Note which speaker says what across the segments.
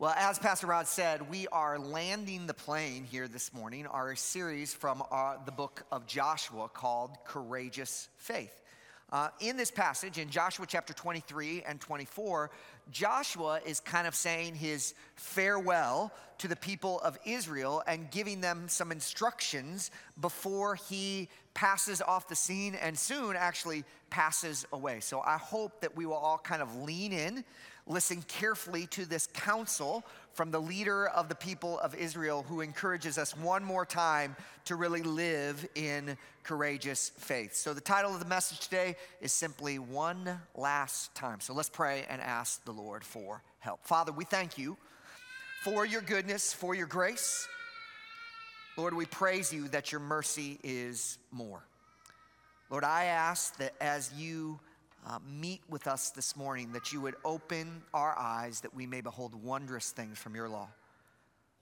Speaker 1: Well, as Pastor Rod said, we are landing the plane here this morning, our series from our, uh, the book of Joshua called Courageous Faith. Uh, in this passage, in Joshua chapter 23 and 24, Joshua is kind of saying his farewell to the people of Israel and giving them some instructions before he passes off the scene and soon actually passes away. So I hope that we will all kind of lean in listen carefully to this counsel from the leader of the people of Israel who encourages us one more time to really live in courageous faith. So, the title of the message today is simply One Last Time. So, let's pray and ask the Lord for help. Father, we thank you for your goodness, for your grace. Lord, we praise you that your mercy is more. Lord, I ask that as you uh, meet with us this morning, that you would open our eyes that we may behold wondrous things from your law.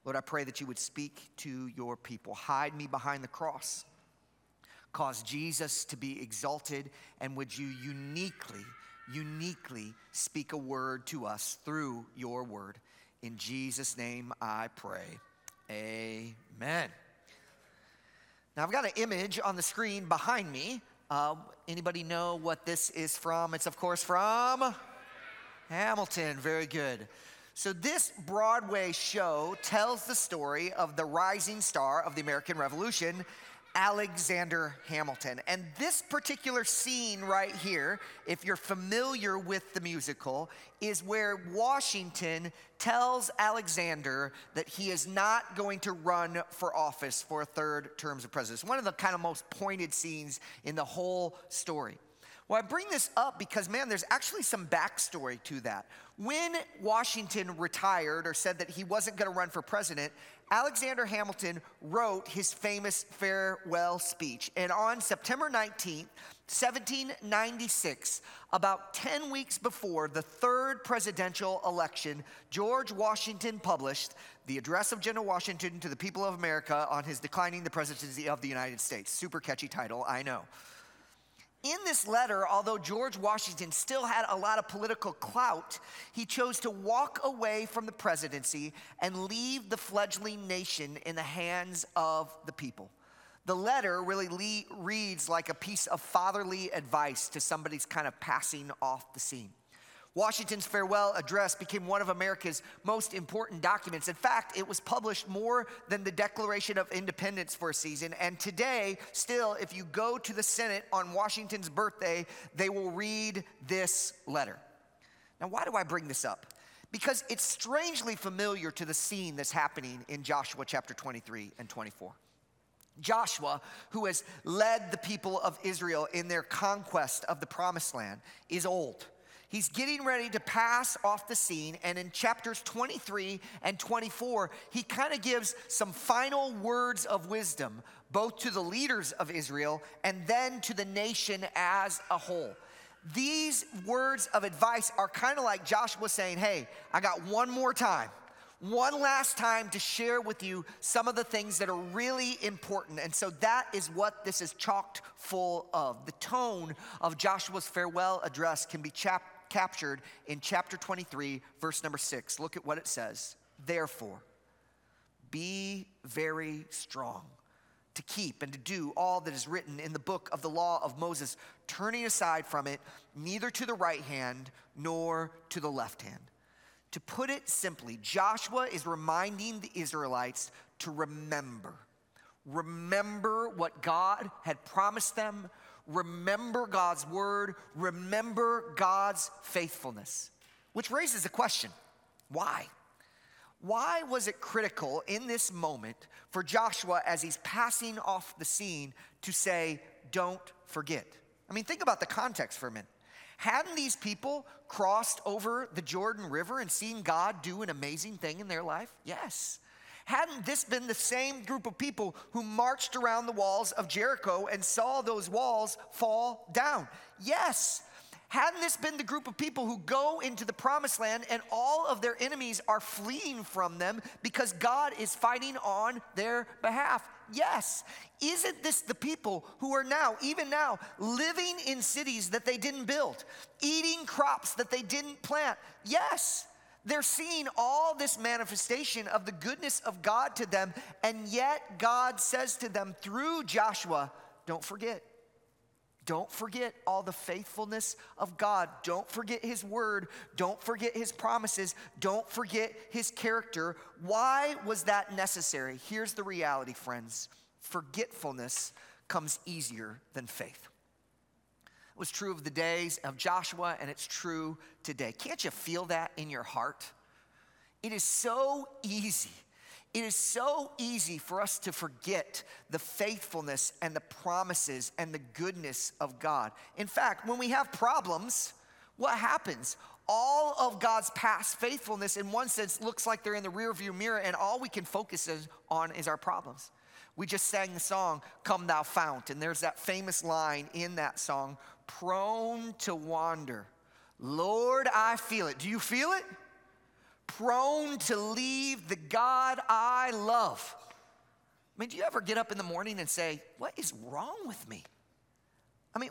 Speaker 1: Lord, I pray that you would speak to your people. Hide me behind the cross. Cause Jesus to be exalted, and would you uniquely, uniquely speak a word to us through your word. In Jesus' name I pray. Amen. Now, I've got an image on the screen behind me uh, anybody know what this is from? It's, of course, from Hamilton. Very good. So, this Broadway show tells the story of the rising star of the American Revolution, Alexander Hamilton. And this particular scene right here, if you're familiar with the musical, is where Washington tells Alexander that he is not going to run for office for a third term of president. It's one of the kind of most pointed scenes in the whole story. Well, I bring this up because, man, there's actually some backstory to that. When Washington retired or said that he wasn't going to run for president, Alexander Hamilton wrote his famous farewell speech. And on September 19th, 1796, about 10 weeks before the third presidential election, George Washington published the address of General Washington to the people of America on his declining the presidency of the United States. Super catchy title, I know. In this letter, although George Washington still had a lot of political clout, he chose to walk away from the presidency and leave the fledgling nation in the hands of the people. The letter really le- reads like a piece of fatherly advice to somebody's kind of passing off the scene. Washington's farewell address became one of America's most important documents. In fact, it was published more than the Declaration of Independence for a season. And today, still, if you go to the Senate on Washington's birthday, they will read this letter. Now, why do I bring this up? Because it's strangely familiar to the scene that's happening in Joshua chapter 23 and 24. Joshua, who has led the people of Israel in their conquest of the promised land, is old. He's getting ready to pass off the scene, and in chapters 23 and 24, he kind of gives some final words of wisdom, both to the leaders of Israel and then to the nation as a whole. These words of advice are kind of like Joshua saying, Hey, I got one more time one last time to share with you some of the things that are really important. And so that is what this is chalked full of. The tone of Joshua's farewell address can be chap- captured in chapter 23, verse number 6. Look at what it says. Therefore, be very strong to keep and to do all that is written in the book of the law of Moses, turning aside from it neither to the right hand nor to the left hand. To put it simply, Joshua is reminding the Israelites to remember. Remember what God had promised them, remember God's word, remember God's faithfulness. Which raises a question why? Why was it critical in this moment for Joshua as he's passing off the scene to say, Don't forget? I mean, think about the context for a minute. Hadn't these people crossed over the Jordan River and seen God do an amazing thing in their life? Yes. Hadn't this been the same group of people who marched around the walls of Jericho and saw those walls fall down? Yes. Hadn't this been the group of people who go into the promised land and all of their enemies are fleeing from them because God is fighting on their behalf? Yes. Isn't this the people who are now, even now, living in cities that they didn't build, eating crops that they didn't plant? Yes. They're seeing all this manifestation of the goodness of God to them, and yet God says to them through Joshua, Don't forget. Don't forget all the faithfulness of God. Don't forget His word. Don't forget His promises. Don't forget His character. Why was that necessary? Here's the reality, friends forgetfulness comes easier than faith. Was true of the days of Joshua, and it's true today. Can't you feel that in your heart? It is so easy. It is so easy for us to forget the faithfulness and the promises and the goodness of God. In fact, when we have problems, what happens? All of God's past faithfulness, in one sense, looks like they're in the rearview mirror, and all we can focus on is our problems. We just sang the song, Come Thou Fount, and there's that famous line in that song prone to wander. Lord, I feel it. Do you feel it? Prone to leave the God I love. I mean, do you ever get up in the morning and say, What is wrong with me? I mean,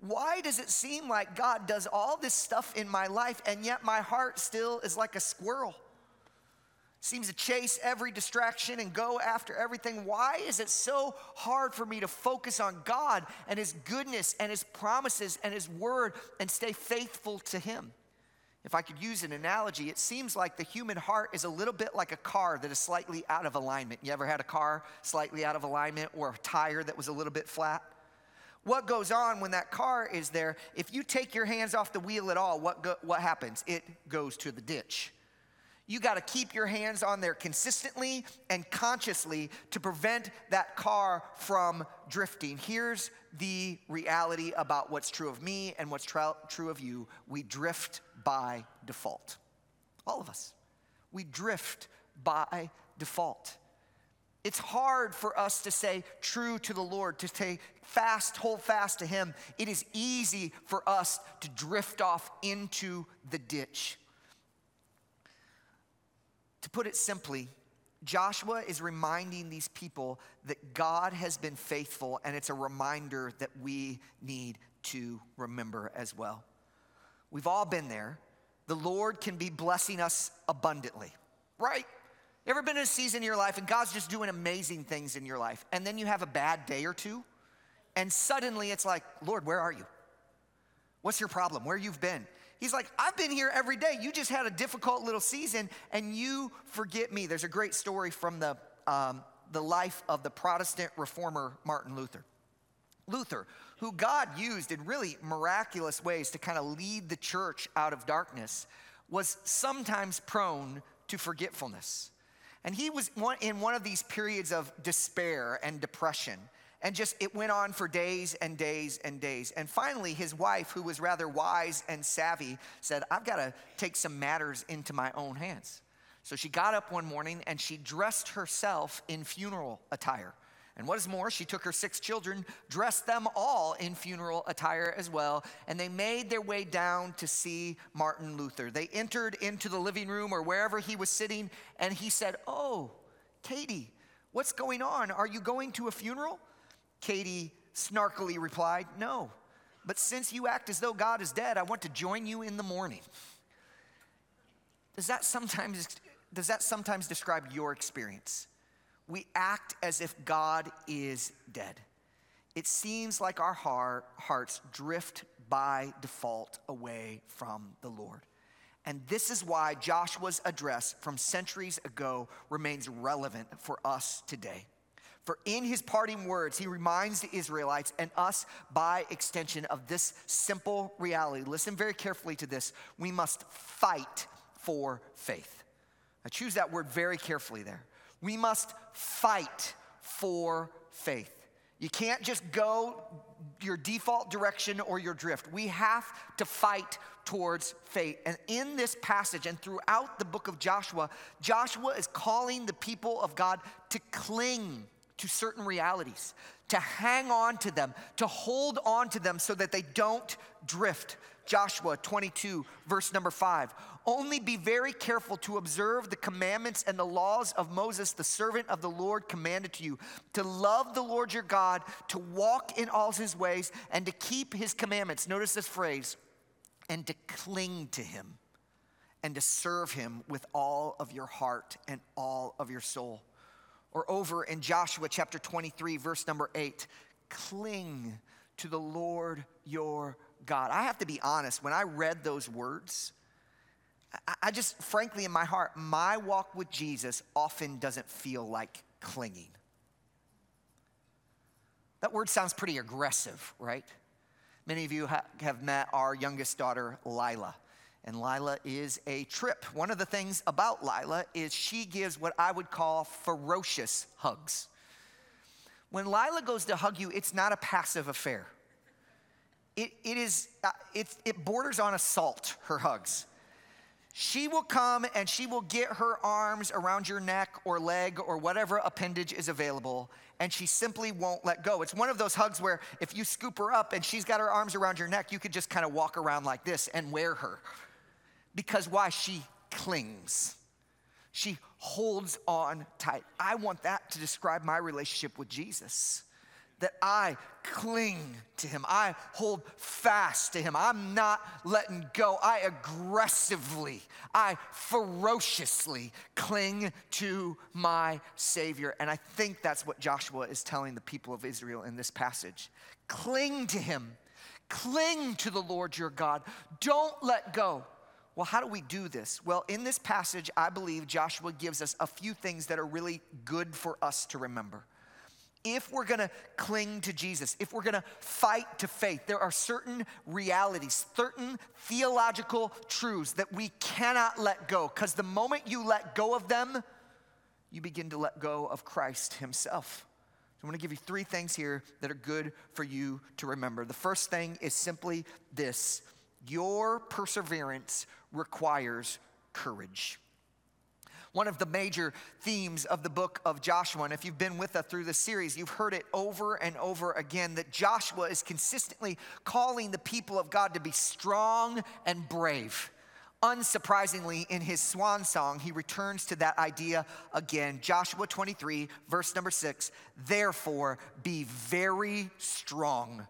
Speaker 1: why does it seem like God does all this stuff in my life and yet my heart still is like a squirrel? Seems to chase every distraction and go after everything. Why is it so hard for me to focus on God and His goodness and His promises and His word and stay faithful to Him? If I could use an analogy, it seems like the human heart is a little bit like a car that is slightly out of alignment. You ever had a car slightly out of alignment or a tire that was a little bit flat? What goes on when that car is there? If you take your hands off the wheel at all, what, go, what happens? It goes to the ditch. You got to keep your hands on there consistently and consciously to prevent that car from drifting. Here's the reality about what's true of me and what's tra- true of you we drift by default. All of us. We drift by default. It's hard for us to say true to the Lord, to stay fast, hold fast to Him. It is easy for us to drift off into the ditch. To put it simply, Joshua is reminding these people that God has been faithful, and it's a reminder that we need to remember as well. We've all been there. The Lord can be blessing us abundantly, right? Ever been in a season in your life and God's just doing amazing things in your life, and then you have a bad day or two, and suddenly it's like, Lord, where are you? What's your problem? Where you've been? He's like, I've been here every day. You just had a difficult little season and you forget me. There's a great story from the, um, the life of the Protestant reformer Martin Luther. Luther, who God used in really miraculous ways to kind of lead the church out of darkness, was sometimes prone to forgetfulness. And he was in one of these periods of despair and depression. And just it went on for days and days and days. And finally, his wife, who was rather wise and savvy, said, I've got to take some matters into my own hands. So she got up one morning and she dressed herself in funeral attire. And what is more, she took her six children, dressed them all in funeral attire as well, and they made their way down to see Martin Luther. They entered into the living room or wherever he was sitting, and he said, Oh, Katie, what's going on? Are you going to a funeral? Katie snarkily replied, No, but since you act as though God is dead, I want to join you in the morning. Does that sometimes, does that sometimes describe your experience? We act as if God is dead. It seems like our heart, hearts drift by default away from the Lord. And this is why Joshua's address from centuries ago remains relevant for us today. For in his parting words, he reminds the Israelites and us by extension of this simple reality. Listen very carefully to this. We must fight for faith. I choose that word very carefully there. We must fight for faith. You can't just go your default direction or your drift. We have to fight towards faith. And in this passage and throughout the book of Joshua, Joshua is calling the people of God to cling to certain realities, to hang on to them, to hold on to them so that they don't drift. Joshua 22, verse number 5. Only be very careful to observe the commandments and the laws of Moses, the servant of the Lord, commanded to you to love the Lord your God, to walk in all his ways, and to keep his commandments. Notice this phrase and to cling to him and to serve him with all of your heart and all of your soul. Or over in Joshua chapter 23, verse number 8, cling to the Lord your God. I have to be honest, when I read those words, I just, frankly, in my heart, my walk with Jesus often doesn't feel like clinging. That word sounds pretty aggressive, right? Many of you have met our youngest daughter, Lila. And Lila is a trip. One of the things about Lila is she gives what I would call ferocious hugs. When Lila goes to hug you, it's not a passive affair. It, it, is, uh, it, it borders on assault, her hugs. She will come and she will get her arms around your neck or leg or whatever appendage is available, and she simply won't let go. It's one of those hugs where if you scoop her up and she's got her arms around your neck, you could just kind of walk around like this and wear her. Because why? She clings. She holds on tight. I want that to describe my relationship with Jesus that I cling to him. I hold fast to him. I'm not letting go. I aggressively, I ferociously cling to my Savior. And I think that's what Joshua is telling the people of Israel in this passage. Cling to him, cling to the Lord your God. Don't let go. Well, how do we do this? Well, in this passage, I believe Joshua gives us a few things that are really good for us to remember if we're gonna cling to Jesus, if we're gonna fight to faith, there are certain realities, certain theological truths that we cannot let go. Because the moment you let go of them, you begin to let go of Christ Himself. So I'm gonna give you three things here that are good for you to remember. The first thing is simply this your perseverance requires courage one of the major themes of the book of Joshua. And if you've been with us through this series, you've heard it over and over again that Joshua is consistently calling the people of God to be strong and brave. Unsurprisingly, in his swan song, he returns to that idea again. Joshua 23, verse number six. Therefore, be very strong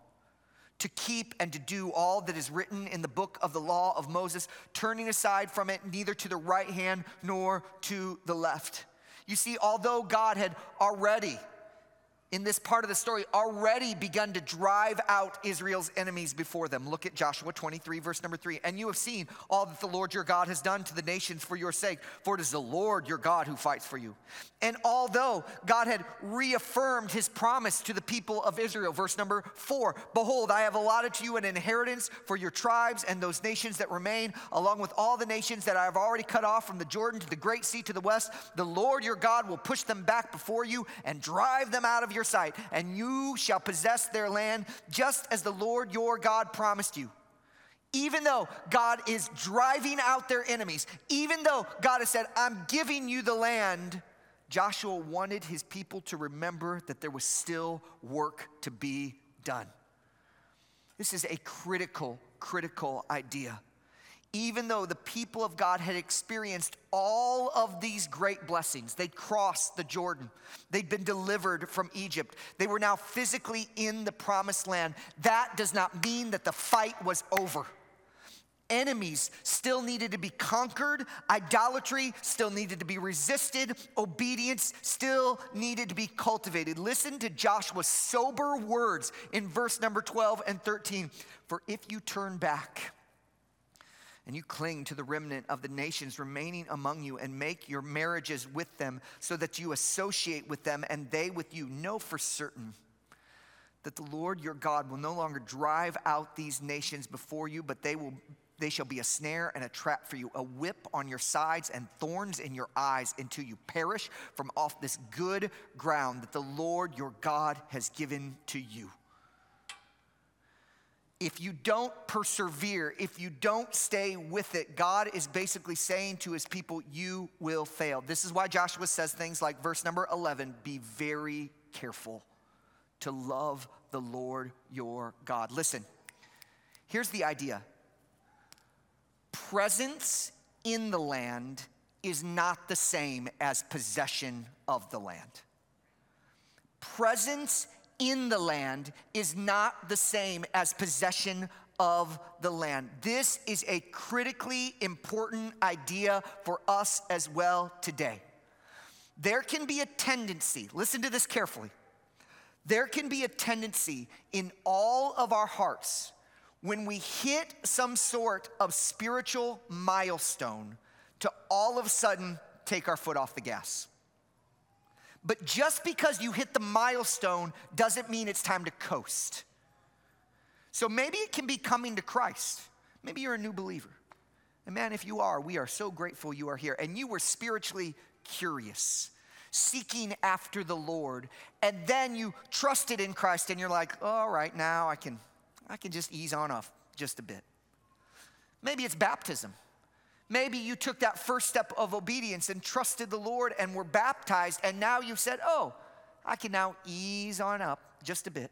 Speaker 1: to keep and to do all that is written in the book of the law of Moses, turning aside from it neither to the right hand nor to the left. You see, although God had already in this part of the story already begun to drive out Israel's enemies before them. Look at Joshua 23, verse number 3. And you have seen all that the Lord your God has done to the nations for your sake, for it is the Lord your God who fights for you. And although God had reaffirmed his promise to the people of Israel, verse number 4 Behold, I have allotted to you an inheritance for your tribes and those nations that remain, along with all the nations that I have already cut off from the Jordan to the great sea to the west. The Lord your God will push them back before you and drive them out of your your sight, and you shall possess their land just as the Lord your God promised you. Even though God is driving out their enemies, even though God has said, I'm giving you the land, Joshua wanted his people to remember that there was still work to be done. This is a critical, critical idea even though the people of God had experienced all of these great blessings, they'd crossed the Jordan, they'd been delivered from Egypt, they were now physically in the promised land. That does not mean that the fight was over. Enemies still needed to be conquered, idolatry still needed to be resisted, obedience still needed to be cultivated. Listen to Joshua's sober words in verse number 12 and 13. For if you turn back, and you cling to the remnant of the nations remaining among you and make your marriages with them so that you associate with them and they with you. Know for certain that the Lord your God will no longer drive out these nations before you, but they will they shall be a snare and a trap for you, a whip on your sides and thorns in your eyes until you perish from off this good ground that the Lord your God has given to you if you don't persevere, if you don't stay with it, God is basically saying to his people, you will fail. This is why Joshua says things like verse number 11 be very careful to love the Lord your God. Listen, here's the idea presence in the land is not the same as possession of the land. Presence in the land is not the same as possession of the land. This is a critically important idea for us as well today. There can be a tendency, listen to this carefully. There can be a tendency in all of our hearts when we hit some sort of spiritual milestone to all of a sudden take our foot off the gas. But just because you hit the milestone doesn't mean it's time to coast. So maybe it can be coming to Christ. Maybe you're a new believer. And man, if you are, we are so grateful you are here. And you were spiritually curious, seeking after the Lord. And then you trusted in Christ and you're like, all right, now I can, I can just ease on off just a bit. Maybe it's baptism. Maybe you took that first step of obedience and trusted the Lord and were baptized, and now you've said, Oh, I can now ease on up just a bit.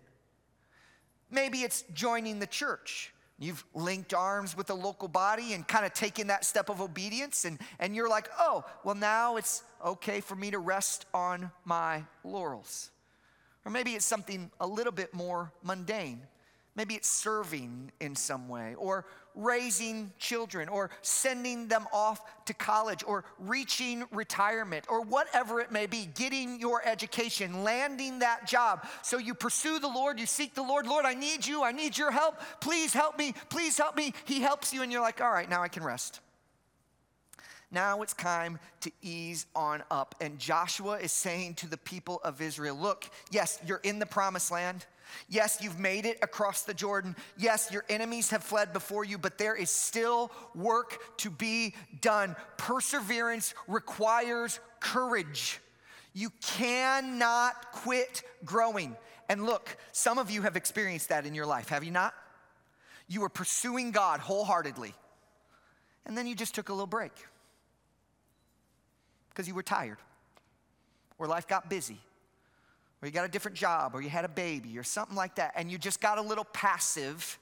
Speaker 1: Maybe it's joining the church. You've linked arms with the local body and kind of taken that step of obedience, and, and you're like, oh, well, now it's okay for me to rest on my laurels. Or maybe it's something a little bit more mundane. Maybe it's serving in some way, or raising children, or sending them off to college, or reaching retirement, or whatever it may be, getting your education, landing that job. So you pursue the Lord, you seek the Lord. Lord, I need you, I need your help. Please help me, please help me. He helps you, and you're like, all right, now I can rest. Now it's time to ease on up. And Joshua is saying to the people of Israel, look, yes, you're in the promised land. Yes, you've made it across the Jordan. Yes, your enemies have fled before you, but there is still work to be done. Perseverance requires courage. You cannot quit growing. And look, some of you have experienced that in your life, have you not? You were pursuing God wholeheartedly, and then you just took a little break because you were tired, or life got busy, or you got a different job, or you had a baby, or something like that, and you just got a little passive,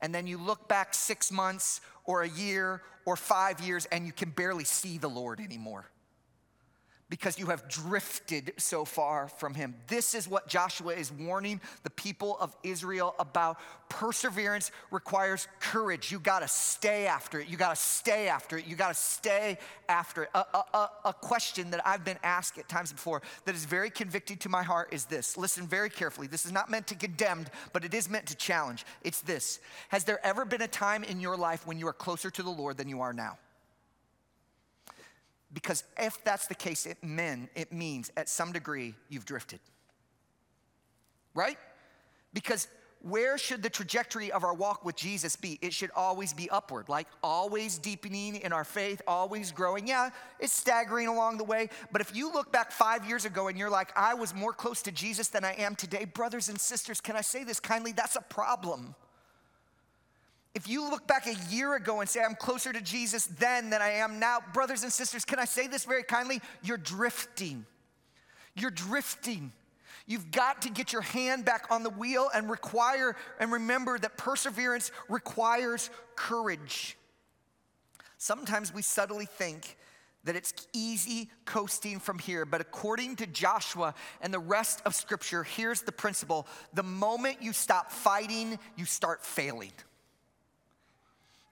Speaker 1: and then you look back six months, or a year, or five years, and you can barely see the Lord anymore because you have drifted so far from him. This is what Joshua is warning the people of Israel about. Perseverance requires courage. You gotta stay after it. You gotta stay after it. You gotta stay after it. A, a, a, question that I've been asked at times before that is very convicting to my heart is this. Listen very carefully. This is not meant to condemn, but it is meant to challenge. It's this Has there ever been a time in your life when you are closer to the Lord than you are now? Because if that's the case, it, men, it means at some degree you've drifted. Right? Because where should the trajectory of our walk with Jesus be? It should always be upward, like always deepening in our faith, always growing. Yeah, it's staggering along the way, but if you look back five years ago and you're like, I was more close to Jesus than I am today, brothers and sisters, can I say this kindly? That's a problem. If you look back a year ago and say, I'm closer to Jesus then than I am now, brothers and sisters, can I say this very kindly? You're drifting. You're drifting. You've got to get your hand back on the wheel and require and remember that perseverance requires courage. Sometimes we subtly think that it's easy coasting from here, but according to Joshua and the rest of Scripture, here's the principle the moment you stop fighting, you start failing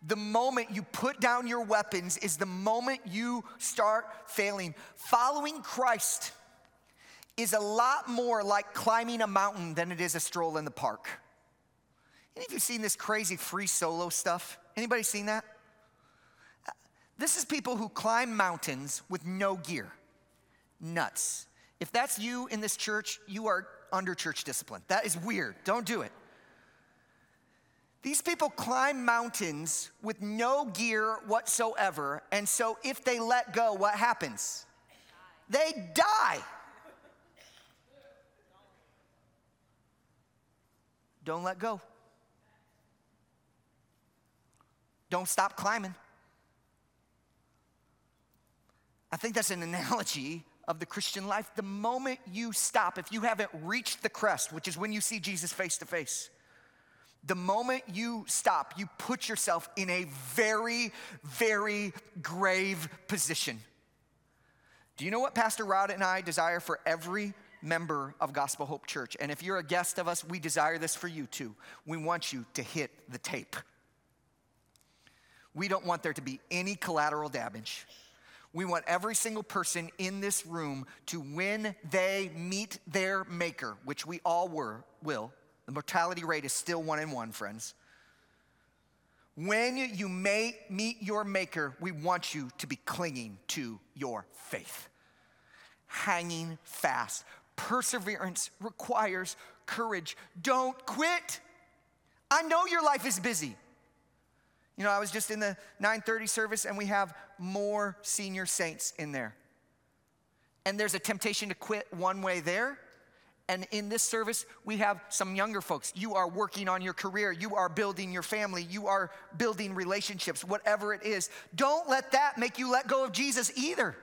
Speaker 1: the moment you put down your weapons is the moment you start failing. Following Christ is a lot more like climbing a mountain than it is a stroll in the park. Any of you seen this crazy free solo stuff? Anybody seen that? This is people who climb mountains with no gear. Nuts. If that's you in this church, you are under church discipline. That is weird. Don't do it. These people climb mountains with no gear whatsoever. And so if they let go, what happens? They die. Don't let go. Don't stop climbing. I think that's an analogy of the Christian life. The moment you stop, if you haven't reached the crest, which is when you see Jesus face to face, the moment you stop, you put yourself in a very, very grave position. Do you know what Pastor Rod and I desire for every member of Gospel Hope Church. And if you're a guest of us, we desire this for you too. We want you to hit the tape. We don't want there to be any collateral damage. We want every single person in this room to, when they meet their maker, which we all were, will, the mortality rate is still one in one, friends. When you may meet your maker, we want you to be clinging to your faith, hanging fast. Perseverance requires courage. Don't quit. I know your life is busy. You know, I was just in the 9:30 service and we have more senior saints in there. And there's a temptation to quit one way there. And in this service, we have some younger folks. You are working on your career, you are building your family, you are building relationships, whatever it is. Don't let that make you let go of Jesus either.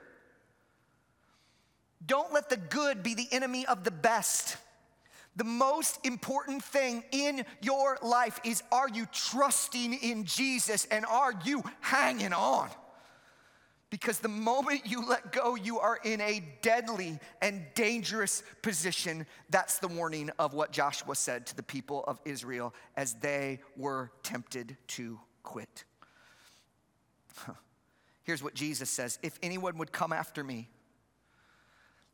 Speaker 1: Don't let the good be the enemy of the best. The most important thing in your life is are you trusting in Jesus and are you hanging on? Because the moment you let go, you are in a deadly and dangerous position. That's the warning of what Joshua said to the people of Israel as they were tempted to quit. Here's what Jesus says If anyone would come after me,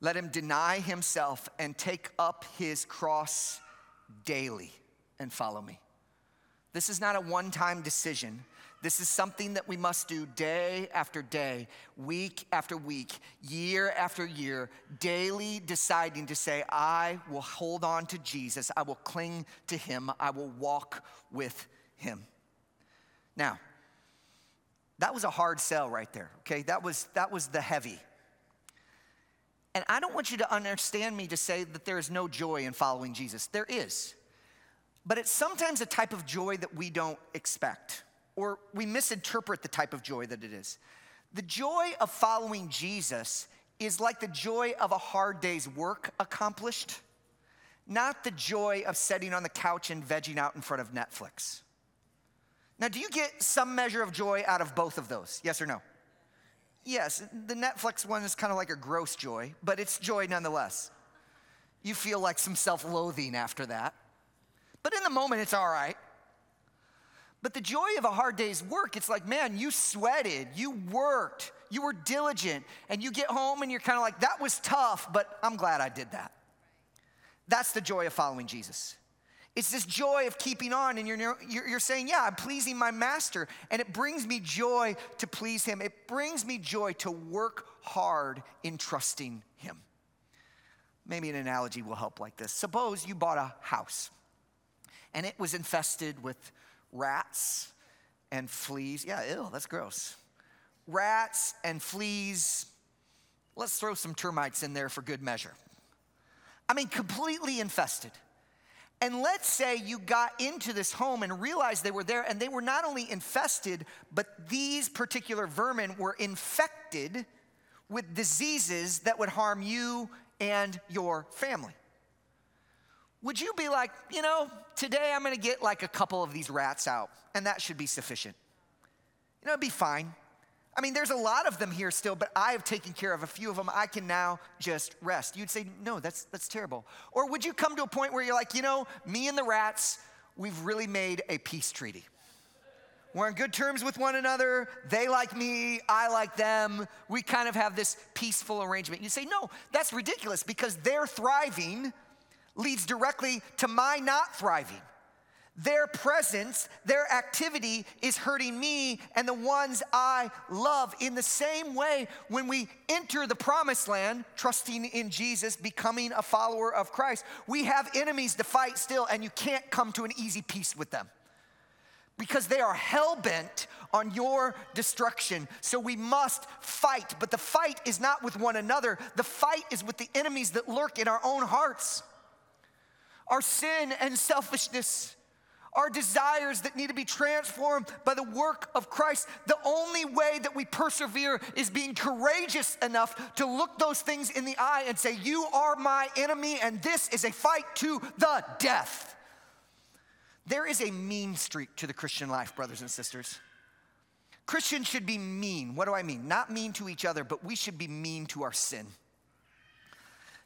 Speaker 1: let him deny himself and take up his cross daily and follow me. This is not a one time decision. This is something that we must do day after day, week after week, year after year, daily deciding to say, I will hold on to Jesus, I will cling to him, I will walk with him. Now, that was a hard sell right there, okay? That was, that was the heavy. And I don't want you to understand me to say that there is no joy in following Jesus. There is. But it's sometimes a type of joy that we don't expect, or we misinterpret the type of joy that it is. The joy of following Jesus is like the joy of a hard day's work accomplished, not the joy of sitting on the couch and vegging out in front of Netflix. Now, do you get some measure of joy out of both of those? Yes or no? Yes, the Netflix one is kind of like a gross joy, but it's joy nonetheless. You feel like some self loathing after that. But in the moment, it's all right. But the joy of a hard day's work, it's like, man, you sweated, you worked, you were diligent, and you get home and you're kind of like, that was tough, but I'm glad I did that. That's the joy of following Jesus. It's this joy of keeping on, and you're, you're, saying, Yeah, I'm pleasing my master. And it brings me joy to please him. It brings me joy to work hard in trusting him. Maybe an analogy will help like this. Suppose you bought a house and it was infested with rats and fleas. Yeah, ew, that's gross. Rats and fleas. Let's throw some termites in there for good measure. I mean, completely infested. And let's say you got into this home and realized they were there, and they were not only infested, but these particular vermin were infected with diseases that would harm you and your family. Would you be like, you know, today I'm gonna get like a couple of these rats out, and that should be sufficient? You know, it'd be fine. I mean, there's a lot of them here still, but I have taken care of a few of them. I can now just rest. You'd say, no, that's, that's terrible. Or would you come to a point where you're like, you know, me and the rats, we've really made a peace treaty. We're on good terms with one another. They like me, I like them. We kind of have this peaceful arrangement. You say, no, that's ridiculous because they're thriving leads directly to my not thriving. Their presence, their activity is hurting me and the ones I love. In the same way, when we enter the promised land, trusting in Jesus, becoming a follower of Christ, we have enemies to fight still, and you can't come to an easy peace with them because they are hell bent on your destruction. So we must fight, but the fight is not with one another, the fight is with the enemies that lurk in our own hearts. Our sin and selfishness our desires that need to be transformed by the work of Christ. The only way that we persevere is being courageous enough to look those things in the eye and say, You are my enemy, and this is a fight to the death. There is a mean streak to the Christian life, brothers and sisters. Christians should be mean. What do I mean? Not mean to each other, but we should be mean to our sin.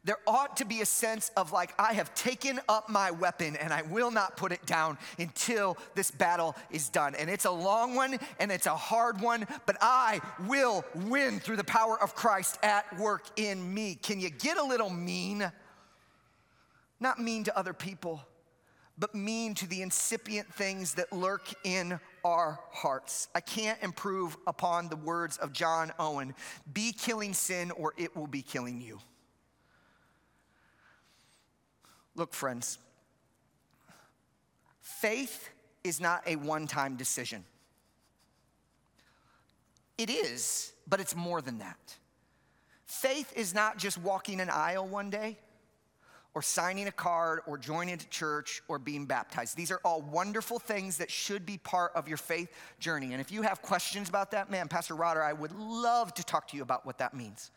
Speaker 1: There ought to be a sense of like, I have taken up my weapon and I will not put it down until this battle is done. And it's a long one and it's a hard one, but I will win through the power of Christ at work in me. Can you get a little mean? Not mean to other people, but mean to the incipient things that lurk in our hearts. I can't improve upon the words of John Owen be killing sin or it will be killing you. Look, friends, faith is not a one time decision. It is, but it's more than that. Faith is not just walking an aisle one day or signing a card or joining a church or being baptized. These are all wonderful things that should be part of your faith journey. And if you have questions about that, man, Pastor Rod or, I would love to talk to you about what that means.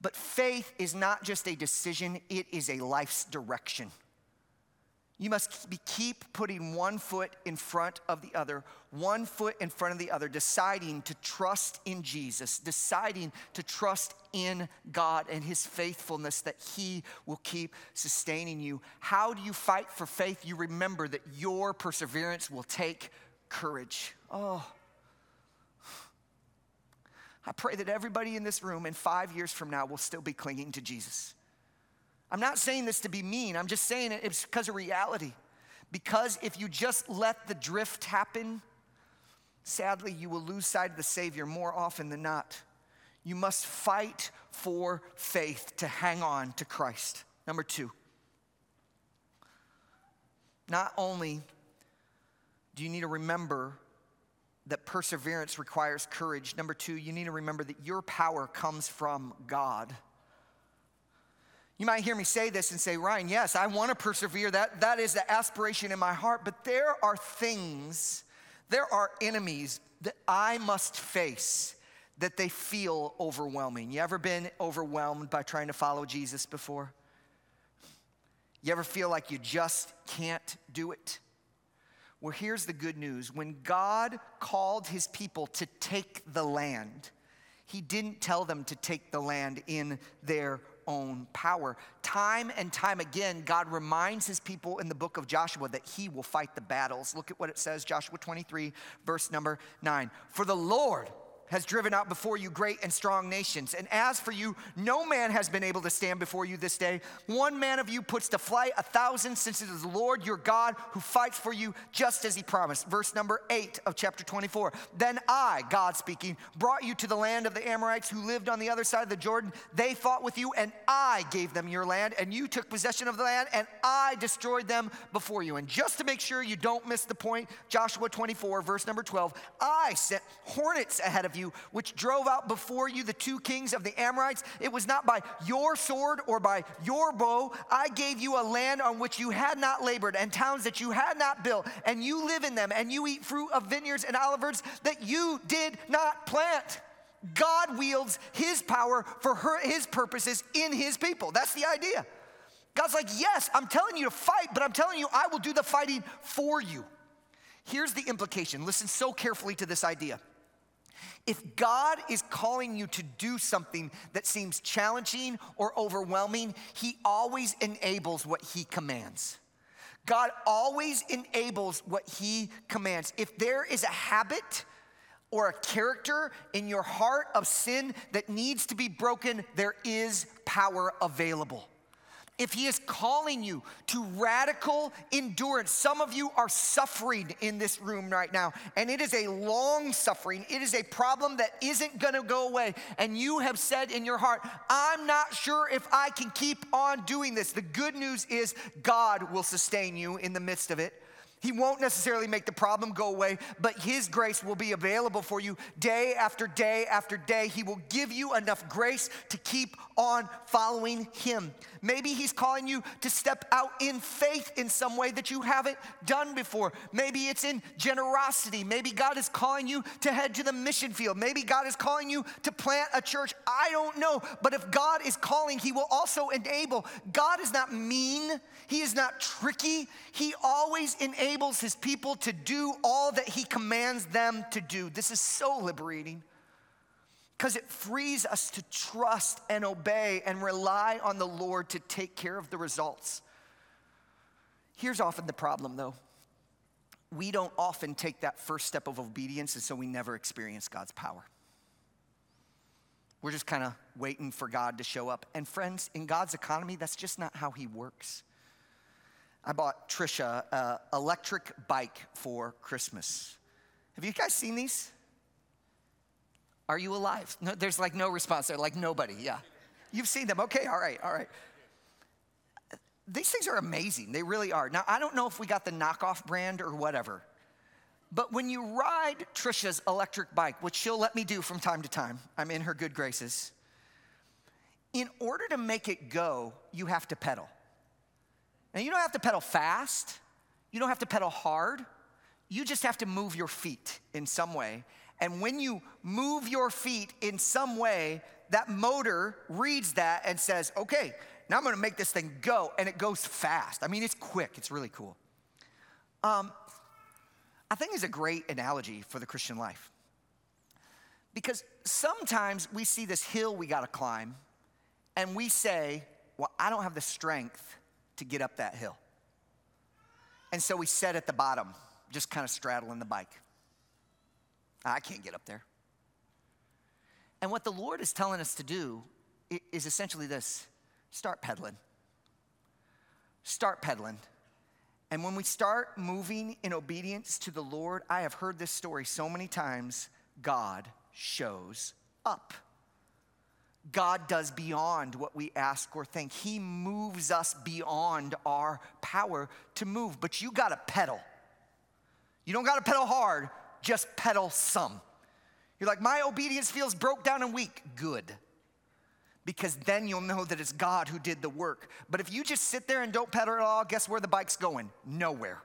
Speaker 1: But faith is not just a decision, it is a life's direction. You must keep putting one foot in front of the other, one foot in front of the other, deciding to trust in Jesus, deciding to trust in God and His faithfulness that He will keep sustaining you. How do you fight for faith? You remember that your perseverance will take courage. Oh, I pray that everybody in this room in five years from now will still be clinging to Jesus. I'm not saying this to be mean, I'm just saying it, it's because of reality. Because if you just let the drift happen, sadly, you will lose sight of the Savior more often than not. You must fight for faith to hang on to Christ. Number two, not only do you need to remember that perseverance requires courage. Number two, you need to remember that your power comes from God. You might hear me say this and say, Ryan, yes, I want to persevere. That, that is the aspiration in my heart. But there are things, there are enemies that I must face that they feel overwhelming. You ever been overwhelmed by trying to follow Jesus before? You ever feel like you just can't do it? Well, here's the good news. When God called his people to take the land, he didn't tell them to take the land in their own power. Time and time again, God reminds his people in the book of Joshua that he will fight the battles. Look at what it says, Joshua 23, verse number 9. For the Lord, has driven out before you great and strong nations. And as for you, no man has been able to stand before you this day. One man of you puts to flight a thousand, since it is the Lord your God who fights for you, just as he promised. Verse number eight of chapter 24. Then I, God speaking, brought you to the land of the Amorites who lived on the other side of the Jordan. They fought with you, and I gave them your land, and you took possession of the land, and I destroyed them before you. And just to make sure you don't miss the point, Joshua 24, verse number 12, I sent hornets ahead of you you, which drove out before you the two kings of the Amorites. It was not by your sword or by your bow. I gave you a land on which you had not labored and towns that you had not built, and you live in them, and you eat fruit of vineyards and oliveyards that you did not plant. God wields his power for her, his purposes in his people. That's the idea. God's like, yes, I'm telling you to fight, but I'm telling you, I will do the fighting for you. Here's the implication. Listen so carefully to this idea. If God is calling you to do something that seems challenging or overwhelming, He always enables what He commands. God always enables what He commands. If there is a habit, or a character in your heart of sin that needs to be broken, there is power available if He is calling you to radical endurance, some of you are suffering in this room right now, and it is a long suffering. It is a problem that isn't gonna go away. And you have said in your heart, I'm not sure if I can keep on doing this. The good news is God will sustain you in the midst of it. He won't necessarily make the problem go away, but His grace will be available for you day after day after day. He will give you enough grace to keep on following Him. Maybe He's calling you to step out in faith in some way that you haven't done before. Maybe it's in generosity. Maybe God is calling you to head to the mission field. Maybe God is calling you to plant a church. I don't know. But if God is calling, He will also enable. God is not mean, He is not tricky. He always enables enables his people to do all that he commands them to do. This is so liberating. because it frees us to trust and obey and rely on the Lord to take care of the results. Here's often the problem, though. We don't often take that first step of obedience, and so we never experience God's power. We're just kind of waiting for God to show up. And friends, in God's economy, that's just not how He works. I bought Trisha an electric bike for Christmas. Have you guys seen these? Are you alive? No, there's like no response there, like nobody, yeah. You've seen them, okay, all right, all right. These things are amazing, they really are. Now, I don't know if we got the knockoff brand or whatever, but when you ride Trisha's electric bike, which she'll let me do from time to time, I'm in her good graces, in order to make it go, you have to pedal. And you don't have to pedal fast, you don't have to pedal hard, you just have to move your feet in some way. And when you move your feet in some way, that motor reads that and says, okay, now I'm gonna make this thing go. And it goes fast. I mean, it's quick, it's really cool. Um, I think is a great analogy for the Christian life. Because sometimes we see this hill we gotta climb, and we say, Well, I don't have the strength to get up that hill. And so we sat at the bottom, just kind of straddling the bike. Ah, I can't get up there. And what the Lord is telling us to do is essentially this start pedaling. Start pedaling. And when we start moving in obedience to the Lord, I have heard this story so many times God shows up. God does beyond what we ask or think. He moves us beyond our power to move. But you gotta pedal. You don't gotta pedal hard, just pedal some. You're like, my obedience feels broke down and weak. Good because then you'll know that it's God who did the work. But if you just sit there and don't pedal at all, guess where the bike's going? Nowhere.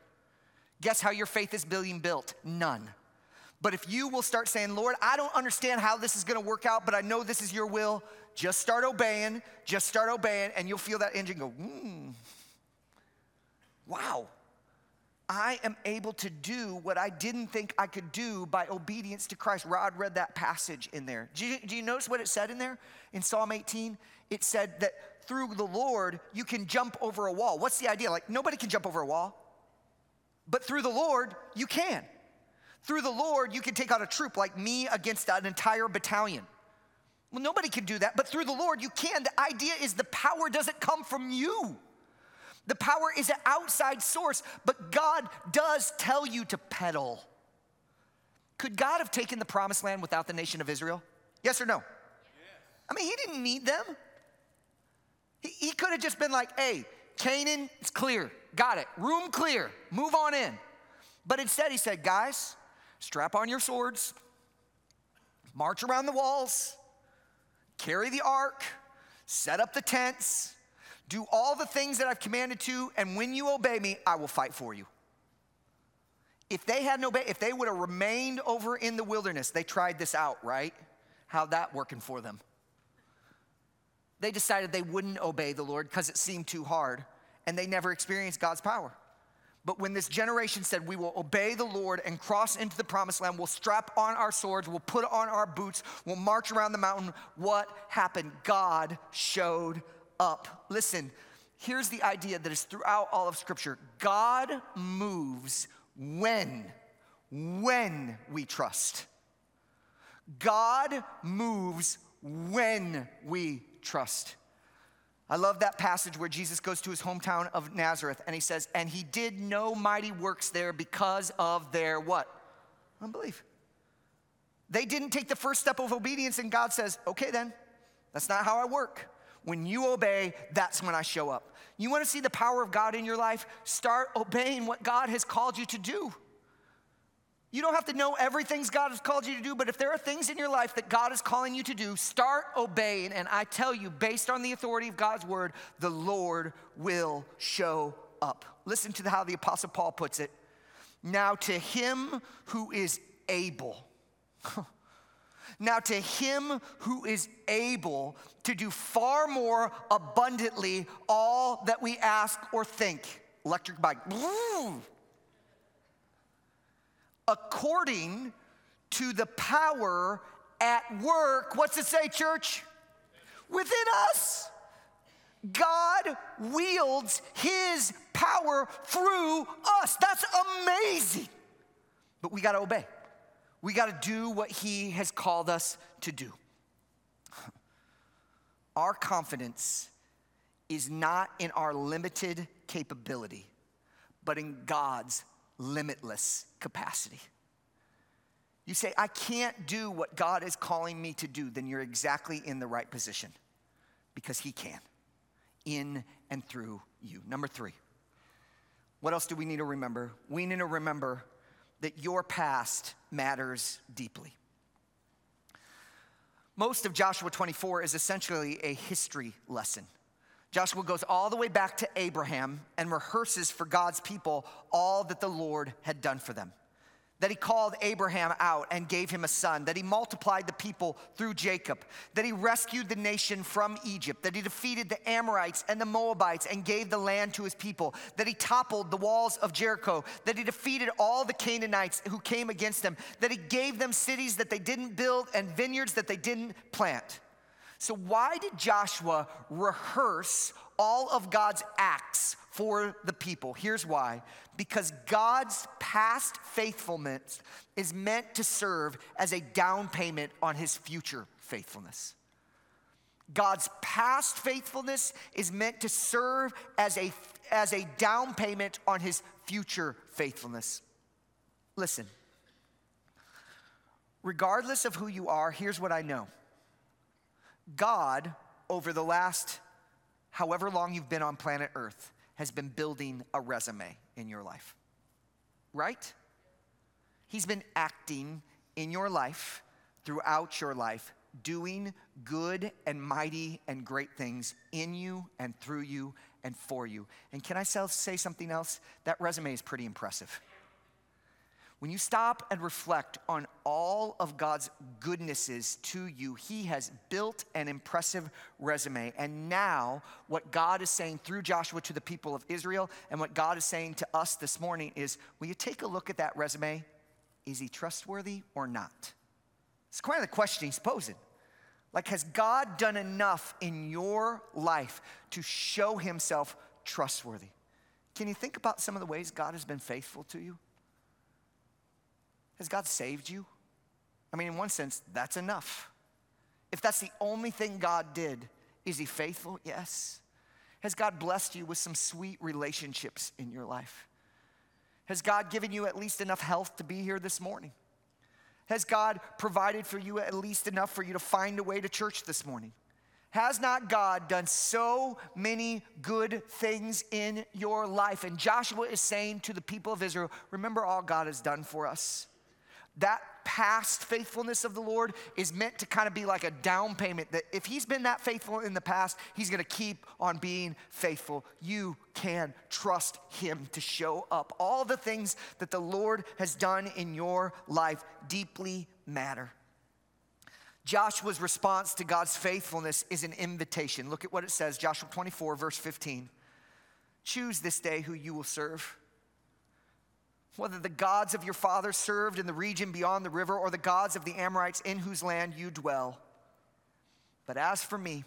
Speaker 1: Guess how your faith is being built? None. But if you will start saying, Lord, I don't understand how this is gonna work out, but I know this is your will, just start obeying, just start obeying, and you'll feel that engine go, mm. Wow, I am able to do what I didn't think I could do by obedience to Christ. Rod read that passage in there. Do you, do you, notice what it said in there? In Psalm 18, it said that through the Lord, you can jump over a wall. What's the idea? Like, nobody can jump over a wall, but through the Lord, you can. Through the Lord, you can take out a troop like me against an entire battalion. Well, nobody can do that, but through the Lord, you can. The idea is the power doesn't come from you. The power is an outside source, but God does tell you to pedal. Could God have taken the promised land without the nation of Israel? Yes or no? Yes. I mean, He didn't need them. He, he could have just been like, hey, Canaan, it's clear. Got it. Room clear. Move on in. But instead, He said, guys, strap on your swords, march around the walls, carry the ark, set up the tents do all the things that I've commanded to, and when you obey me, I will fight for you. If they hadn't obeyed, if they would have remained over in the wilderness, they tried this out, right? How that working for them? They decided they wouldn't obey the Lord because it seemed too hard, and they never experienced God's power. But when this generation said, We will obey the Lord and cross into the promised land, we'll strap on our swords, we'll put on our boots, we'll march around the mountain, what happened? God showed up. Listen, here's the idea that is throughout all of Scripture God moves when, when we trust. God moves when we trust. I love that passage where Jesus goes to his hometown of Nazareth and he says, and he did no mighty works there because of their what? Unbelief. They didn't take the first step of obedience, and God says, okay, then, that's not how I work. When you obey, that's when I show up. You wanna see the power of God in your life? Start obeying what God has called you to do. You don't have to know everything God has called you to do, but if there are things in your life that God is calling you to do, start obeying. And I tell you, based on the authority of God's word, the Lord will show up. Listen to how the Apostle Paul puts it. Now, to him who is able, Now, to him who is able to do far more abundantly all that we ask or think, electric bike, according to the power at work. What's it say, church? Within us. God wields his power through us. That's amazing. But we got to obey. We got to do what he has called us to do. Our confidence is not in our limited capability, but in God's limitless capacity. You say, I can't do what God is calling me to do, then you're exactly in the right position because He can, in and through you. Number three, what else do we need to remember? We need to remember that your past matters deeply. Most of Joshua 24 is essentially a history lesson. Joshua goes all the way back to Abraham and rehearses for God's people all that the Lord had done for them. That he called Abraham out and gave him a son, that he multiplied the people through Jacob, that he rescued the nation from Egypt, that he defeated the Amorites and the Moabites and gave the land to his people, that he toppled the walls of Jericho, that he defeated all the Canaanites who came against him, that he gave them cities that they didn't build and vineyards that they didn't plant. So, why did Joshua rehearse all of God's acts for the people. Here's why because God's past faithfulness is meant to serve as a down payment on his future faithfulness. God's past faithfulness is meant to serve as a, as a down payment on his future faithfulness. Listen, regardless of who you are, here's what I know God, over the last however long you've been on planet Earth, has been building a resume in your life, right? He's been acting in your life, throughout your life, doing good and mighty and great things in you and through you and for you. And can I say something else? That resume is pretty impressive. When you stop and reflect on all of God's goodnesses to you, He has built an impressive resume. And now, what God is saying through Joshua to the people of Israel, and what God is saying to us this morning is will you take a look at that resume? Is He trustworthy or not? It's quite the question He's posing. Like, has God done enough in your life to show Himself trustworthy? Can you think about some of the ways God has been faithful to you? Has God saved you? I mean, in one sense, that's enough. If that's the only thing God did, is He faithful? Yes. Has God blessed you with some sweet relationships in your life? Has God given you at least enough health to be here this morning? Has God provided for you at least enough for you to find a way to church this morning? Has not God done so many good things in your life? And Joshua is saying to the people of Israel, remember all God has done for us. That past faithfulness of the Lord is meant to kind of be like a down payment that if He's been that faithful in the past, He's gonna keep on being faithful. You can trust Him to show up. All the things that the Lord has done in your life deeply matter. Joshua's response to God's faithfulness is an invitation. Look at what it says Joshua 24, verse 15. Choose this day who you will serve whether the gods of your father served in the region beyond the river or the gods of the Amorites in whose land you dwell. But as for me